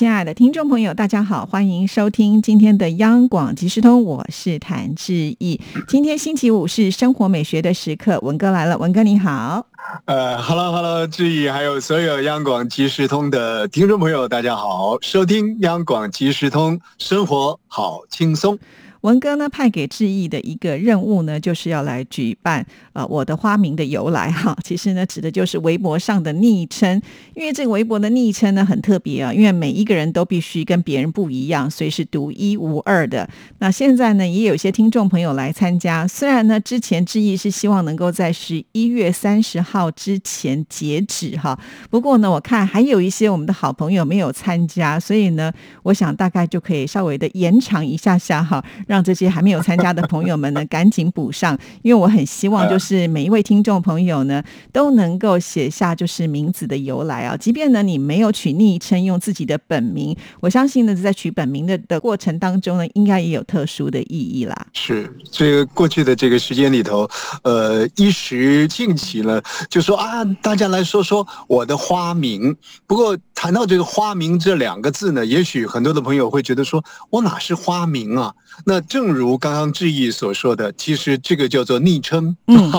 亲爱的听众朋友，大家好，欢迎收听今天的央广即时通，我是谭志毅。今天星期五是生活美学的时刻，文哥来了，文哥你好。呃哈喽哈喽志毅，还有所有央广即时通的听众朋友，大家好，收听央广即时通，生活好轻松。文哥呢派给志毅的一个任务呢，就是要来举办呃我的花名的由来哈。其实呢，指的就是微博上的昵称，因为这个微博的昵称呢很特别啊，因为每一个人都必须跟别人不一样，所以是独一无二的。那现在呢，也有些听众朋友来参加，虽然呢之前志毅是希望能够在十一月三十号之前截止哈，不过呢，我看还有一些我们的好朋友没有参加，所以呢，我想大概就可以稍微的延长一下下哈。让这些还没有参加的朋友们呢，赶紧补上，因为我很希望就是每一位听众朋友呢，都能够写下就是名字的由来啊。即便呢你没有取昵称，用自己的本名，我相信呢在取本名的的过程当中呢，应该也有特殊的意义啦。是这个过去的这个时间里头，呃，一时兴起了，就说啊，大家来说说我的花名。不过谈到这个花名这两个字呢，也许很多的朋友会觉得说，我哪是花名啊？那正如刚刚志毅所说的，其实这个叫做昵称。嗯，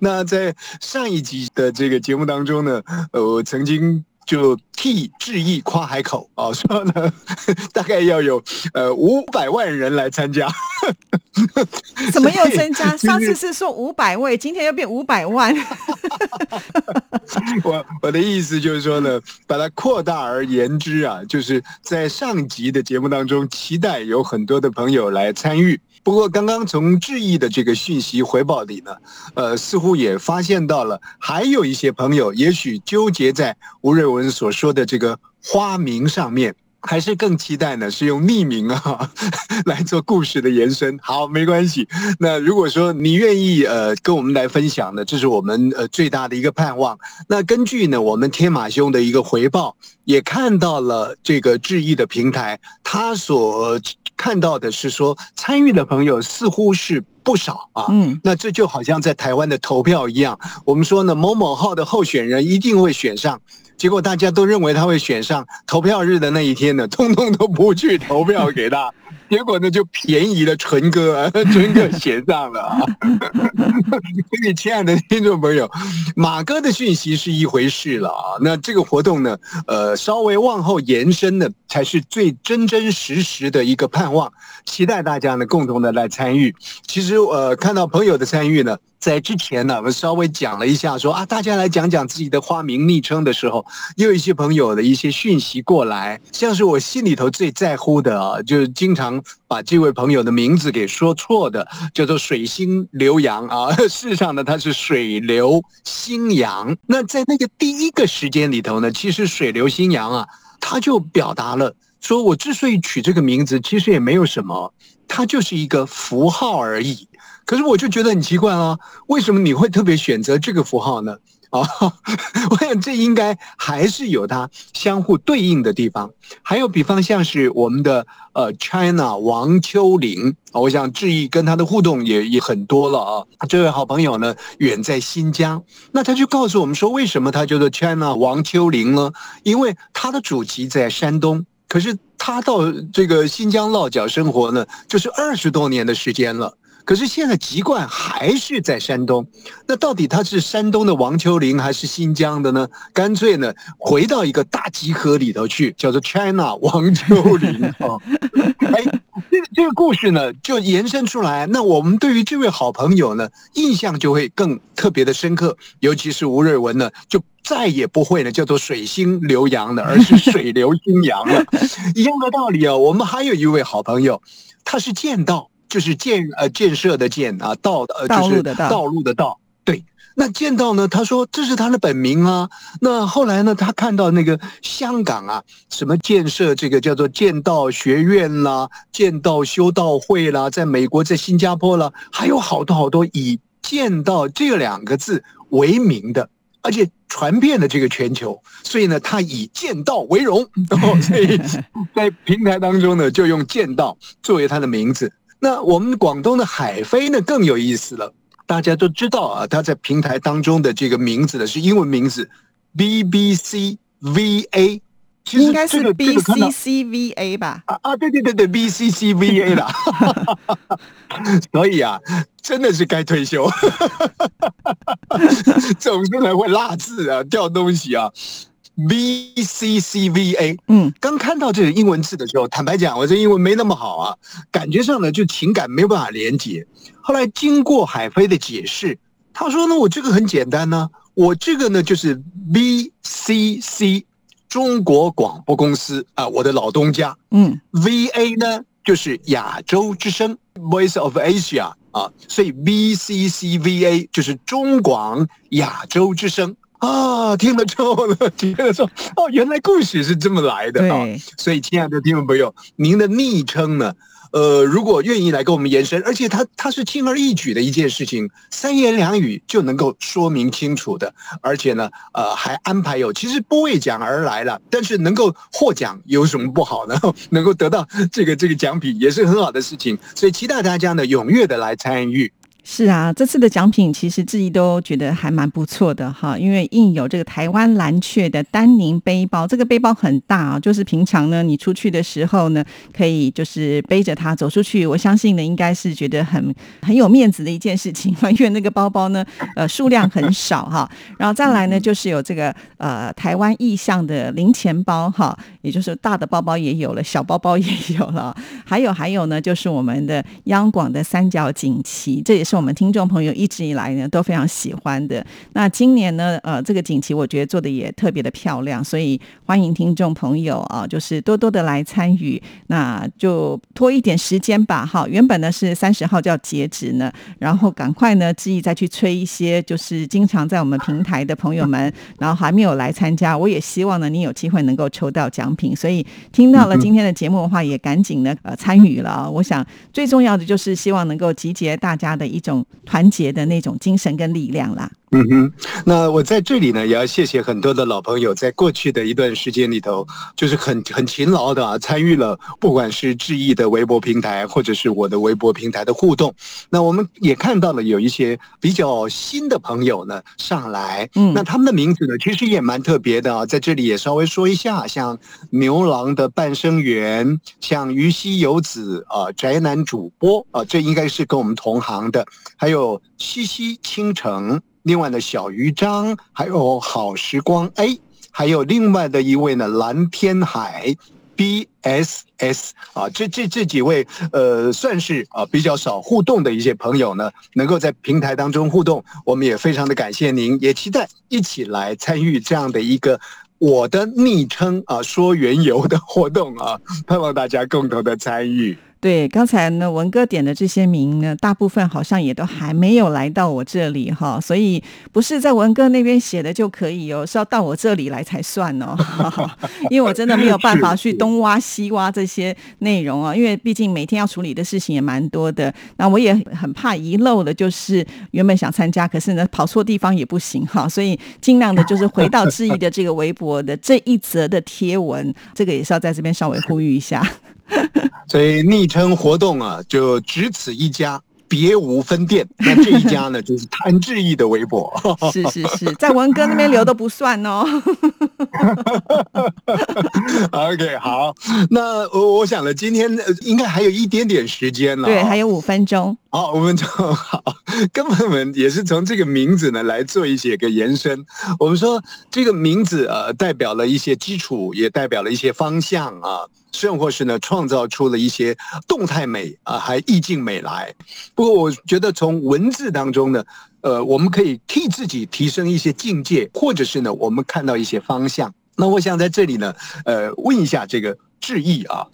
那在上一集的这个节目当中呢，呃，我曾经。就替致意夸海口啊，说呢，大概要有呃五百万人来参加，怎么又增加？上次是说五百位，今天又变五百万。我我的意思就是说呢，把它扩大而言之啊，就是在上集的节目当中，期待有很多的朋友来参与。不过，刚刚从致意的这个讯息回报里呢，呃，似乎也发现到了，还有一些朋友也许纠结在吴瑞文所说的这个花名上面。还是更期待呢，是用匿名啊 来做故事的延伸。好，没关系。那如果说你愿意呃跟我们来分享呢，这是我们呃最大的一个盼望。那根据呢我们天马兄的一个回报，也看到了这个致意的平台，他所看到的是说参与的朋友似乎是不少啊。嗯，那这就好像在台湾的投票一样，我们说呢某某号的候选人一定会选上。结果大家都认为他会选上，投票日的那一天呢，通通都不去投票给他。结果呢，就便宜了纯哥，纯哥写上了啊。所以，亲爱的听众朋友，马哥的讯息是一回事了啊。那这个活动呢，呃，稍微往后延伸的，才是最真真实实的一个盼望。期待大家呢，共同的来参与。其实，呃，看到朋友的参与呢，在之前呢，我们稍微讲了一下，说啊，大家来讲讲自己的花名、昵称的时候，又有一些朋友的一些讯息过来，像是我心里头最在乎的啊，就是经常。把这位朋友的名字给说错的，叫做水星流洋啊。事实上呢，他是水流星阳。那在那个第一个时间里头呢，其实水流星阳啊，他就表达了说，我之所以取这个名字，其实也没有什么，它就是一个符号而已。可是我就觉得很奇怪啊，为什么你会特别选择这个符号呢？哦，我想这应该还是有它相互对应的地方。还有，比方像是我们的呃，China 王秋玲，我想志毅跟他的互动也也很多了啊。这位好朋友呢，远在新疆，那他就告诉我们说，为什么他叫做 China 王秋玲呢？因为他的祖籍在山东，可是他到这个新疆落脚生活呢，就是二十多年的时间了。可是现在籍贯还是在山东，那到底他是山东的王秋玲还是新疆的呢？干脆呢回到一个大集合里头去，叫做 China 王秋玲啊。哎，这个这个故事呢就延伸出来，那我们对于这位好朋友呢印象就会更特别的深刻，尤其是吴瑞文呢就再也不会呢叫做水星流洋了，而是水流星洋了。一样的道理啊，我们还有一位好朋友，他是剑道。就是建呃建设的建啊道呃就是道。路的道。对那剑道呢他说这是他的本名啊。那后来呢他看到那个香港啊什么建设这个叫做剑道学院啦剑道修道会啦在美国在新加坡啦还有好多好多以剑道这两个字为名的而且传遍了这个全球，所以呢，他以剑道为荣，所以在平台当中呢，就用剑道作为他的名字。那我们广东的海飞呢，更有意思了。大家都知道啊，他在平台当中的这个名字呢是英文名字 B B C V A，应该是 B C C V A 吧？啊啊，对对对对，B C C V A 啦。所以啊，真的是该退休，总是呢会落字啊，掉东西啊。V C C V A，嗯，刚看到这个英文字的时候，坦白讲，我这英文没那么好啊，感觉上呢就情感没有办法连接。后来经过海飞的解释，他说呢，我这个很简单呢，我这个呢就是 V C C 中国广播公司啊，我的老东家，嗯，V A 呢就是亚洲之声 Voice of Asia 啊，所以 V C C V A 就是中广亚洲之声。啊，听了之后呢，觉得说哦，原来故事是这么来的啊！所以，亲爱的听众朋友，您的昵称呢？呃，如果愿意来跟我们延伸，而且它它是轻而易举的一件事情，三言两语就能够说明清楚的，而且呢，呃，还安排有，其实不为奖而来了，但是能够获奖有什么不好呢？能够得到这个这个奖品也是很好的事情，所以期待大家呢踊跃的来参与。是啊，这次的奖品其实自己都觉得还蛮不错的哈，因为印有这个台湾蓝雀的丹宁背包，这个背包很大啊，就是平常呢你出去的时候呢，可以就是背着它走出去，我相信呢应该是觉得很很有面子的一件事情，因为那个包包呢呃数量很少哈，然后再来呢就是有这个呃台湾意象的零钱包哈，也就是大的包包也有了，小包包也有了，还有还有呢就是我们的央广的三角锦旗，这也是是。我们听众朋友一直以来呢都非常喜欢的。那今年呢，呃，这个锦旗我觉得做的也特别的漂亮，所以欢迎听众朋友啊，就是多多的来参与。那就拖一点时间吧，哈。原本呢是三十号就要截止呢，然后赶快呢，志毅再去催一些，就是经常在我们平台的朋友们，然后还没有来参加，我也希望呢，你有机会能够抽到奖品。所以听到了今天的节目的话，也赶紧呢呃参与了。我想最重要的就是希望能够集结大家的一。种团结的那种精神跟力量啦。嗯哼，那我在这里呢，也要谢谢很多的老朋友，在过去的一段时间里头，就是很很勤劳的啊，参与了不管是志毅的微博平台，或者是我的微博平台的互动。那我们也看到了有一些比较新的朋友呢上来，嗯，那他们的名字呢，其实也蛮特别的啊，在这里也稍微说一下，像牛郎的半生缘，像于西游子啊，宅男主播啊，这应该是跟我们同行的，还有西西倾城。另外呢，小鱼章，还有好时光 A，还有另外的一位呢，蓝天海 B S S 啊，这这这几位呃，算是啊比较少互动的一些朋友呢，能够在平台当中互动，我们也非常的感谢您，也期待一起来参与这样的一个我的昵称啊说缘由的活动啊，盼望大家共同的参与。对，刚才呢文哥点的这些名呢，大部分好像也都还没有来到我这里哈，所以不是在文哥那边写的就可以哦，是要到我这里来才算哦，因为我真的没有办法去东挖西挖这些内容啊，因为毕竟每天要处理的事情也蛮多的，那我也很怕遗漏的，就是原本想参加，可是呢跑错地方也不行哈，所以尽量的就是回到质疑的这个微博的这一则的贴文，这个也是要在这边稍微呼吁一下。所以昵称活动啊，就只此一家，别无分店。那这一家呢，就是谭志毅的微博。是是是，在文哥那边留都不算哦。OK，好，那我我想了，今天应该还有一点点时间了。对，还有五分钟。好，我们就。好，跟朋友们也是从这个名字呢来做一些个延伸。我们说这个名字呃，代表了一些基础，也代表了一些方向啊。甚或是呢，创造出了一些动态美啊，还意境美来。不过，我觉得从文字当中呢，呃，我们可以替自己提升一些境界，或者是呢，我们看到一些方向。那我想在这里呢，呃，问一下这个志毅啊，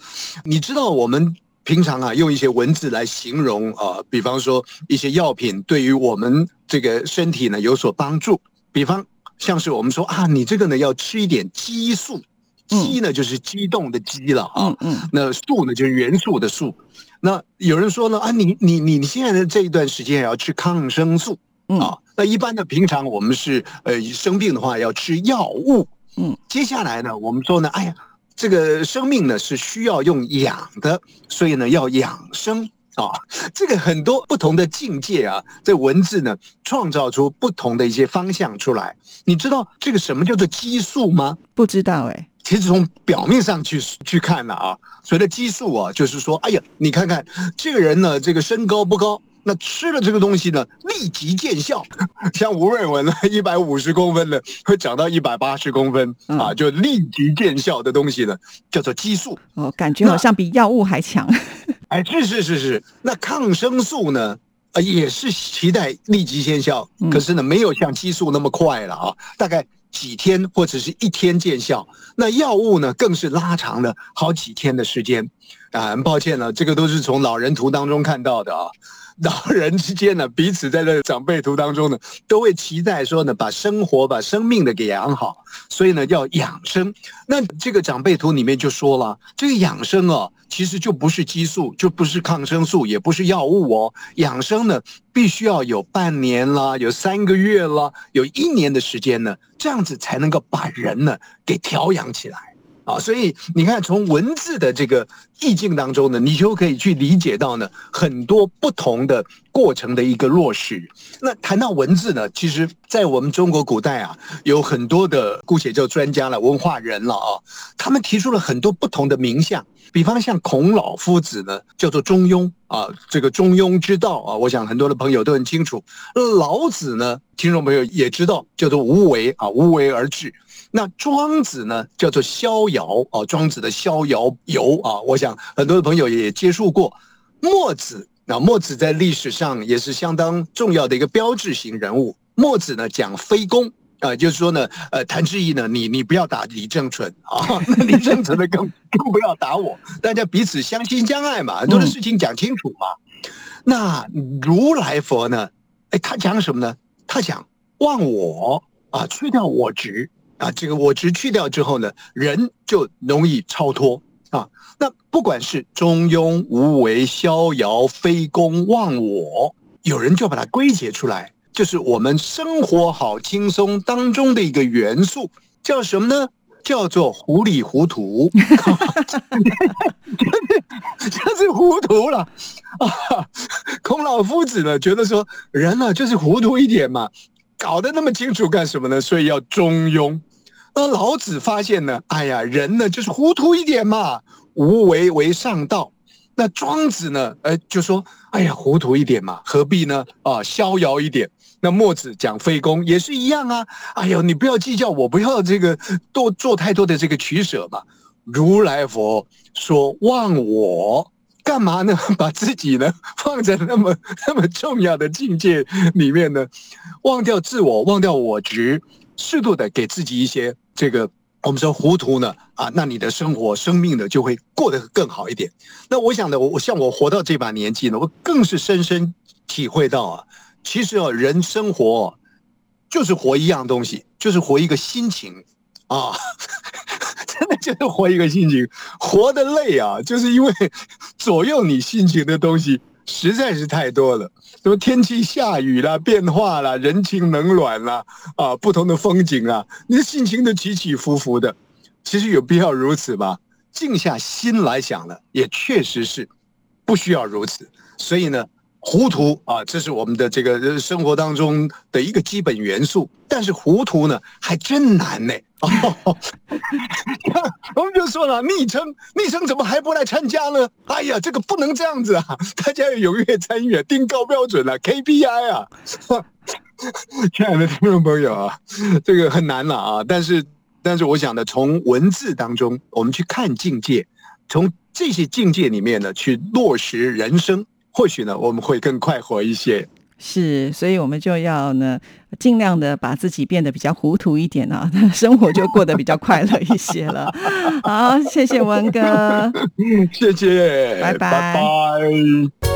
你知道我们平常啊用一些文字来形容啊，比方说一些药品对于我们这个身体呢有所帮助，比方像是我们说啊，你这个呢要吃一点激素。激呢就是激动的激了啊，那素呢就是元素的素。那有人说呢啊，你你你你现在的这一段时间也要吃抗生素啊。那一般的平常我们是呃生病的话要吃药物，嗯，接下来呢，我们说呢，哎呀，这个生命呢是需要用养的，所以呢要养生啊。这个很多不同的境界啊，这文字呢创造出不同的一些方向出来。你知道这个什么叫做激素吗？不知道哎。其实从表面上去去看呢啊，所谓的激素啊，就是说，哎呀，你看看这个人呢，这个身高不高。那吃了这个东西呢，立即见效。像吴瑞文呢，一百五十公分的会长到一百八十公分啊，就立即见效的东西呢，叫做激素。哦，感觉好像比药物还强。哎，是是是是。那抗生素呢，呃，也是期待立即见效，可是呢，没有像激素那么快了啊，大概几天或者是一天见效。那药物呢，更是拉长了好几天的时间。啊，很抱歉了，这个都是从老人图当中看到的啊。老人之间呢，彼此在这长辈图当中呢，都会期待说呢，把生活、把生命的给养好，所以呢，要养生。那这个长辈图里面就说了，这个养生哦，其实就不是激素，就不是抗生素，也不是药物哦。养生呢，必须要有半年啦，有三个月啦，有一年的时间呢，这样子才能够把人呢给调养起来。啊，所以你看，从文字的这个意境当中呢，你就可以去理解到呢很多不同的过程的一个落实。那谈到文字呢，其实，在我们中国古代啊，有很多的姑且叫专家了、文化人了啊，他们提出了很多不同的名相。比方像孔老夫子呢，叫做中庸啊，这个中庸之道啊，我想很多的朋友都很清楚。老子呢，听众朋友也知道，叫做无为啊，无为而治。那庄子呢，叫做逍遥啊，庄子的逍遥游啊，我想很多的朋友也接触过。墨子啊，墨子在历史上也是相当重要的一个标志型人物。墨子呢讲非攻啊，就是说呢，呃，谭志毅呢，你你不要打李正淳啊，那李正淳呢更更不要打我，大家彼此相亲相爱嘛，很多的事情讲清楚嘛。那如来佛呢，哎，他讲什么呢？他讲忘我啊，去掉我执。啊，这个我执去掉之后呢，人就容易超脱啊。那不管是中庸、无为、逍遥、非公、忘我，有人就把它归结出来，就是我们生活好轻松当中的一个元素，叫什么呢？叫做糊里糊涂，就 是糊涂了啊。孔老夫子呢，觉得说人呢就是糊涂一点嘛，搞得那么清楚干什么呢？所以要中庸。那老子发现呢，哎呀，人呢就是糊涂一点嘛，无为为上道。那庄子呢，哎，就说，哎呀，糊涂一点嘛，何必呢？啊，逍遥一点。那墨子讲非攻也是一样啊。哎呦，你不要计较，我不要这个多做太多的这个取舍嘛。如来佛说忘我，干嘛呢？把自己呢放在那么那么重要的境界里面呢？忘掉自我，忘掉我执，适度的给自己一些。这个我们说糊涂呢啊，那你的生活、生命呢就会过得更好一点。那我想呢，我像我活到这把年纪呢，我更是深深体会到啊，其实哦，人生活就是活一样东西，就是活一个心情啊，真的就是活一个心情。活的累啊，就是因为左右你心情的东西实在是太多了。什么天气下雨啦，变化啦，人情冷暖啦，啊，不同的风景啊，你的心情都起起伏伏的。其实有必要如此吗？静下心来想了，也确实是不需要如此。所以呢。糊涂啊，这是我们的这个生活当中的一个基本元素。但是糊涂呢，还真难呢。我们就说了，昵称，昵称怎么还不来参加呢？哎呀，这个不能这样子啊！大家要踊跃参与，定高标准啊，KPI 啊！亲爱的听众朋友啊，这个很难了啊。但是，但是我想呢，从文字当中，我们去看境界，从这些境界里面呢，去落实人生。或许呢，我们会更快活一些。是，所以我们就要呢，尽量的把自己变得比较糊涂一点啊，生活就过得比较快乐一些了。好，谢谢文哥，谢谢，拜拜，拜拜。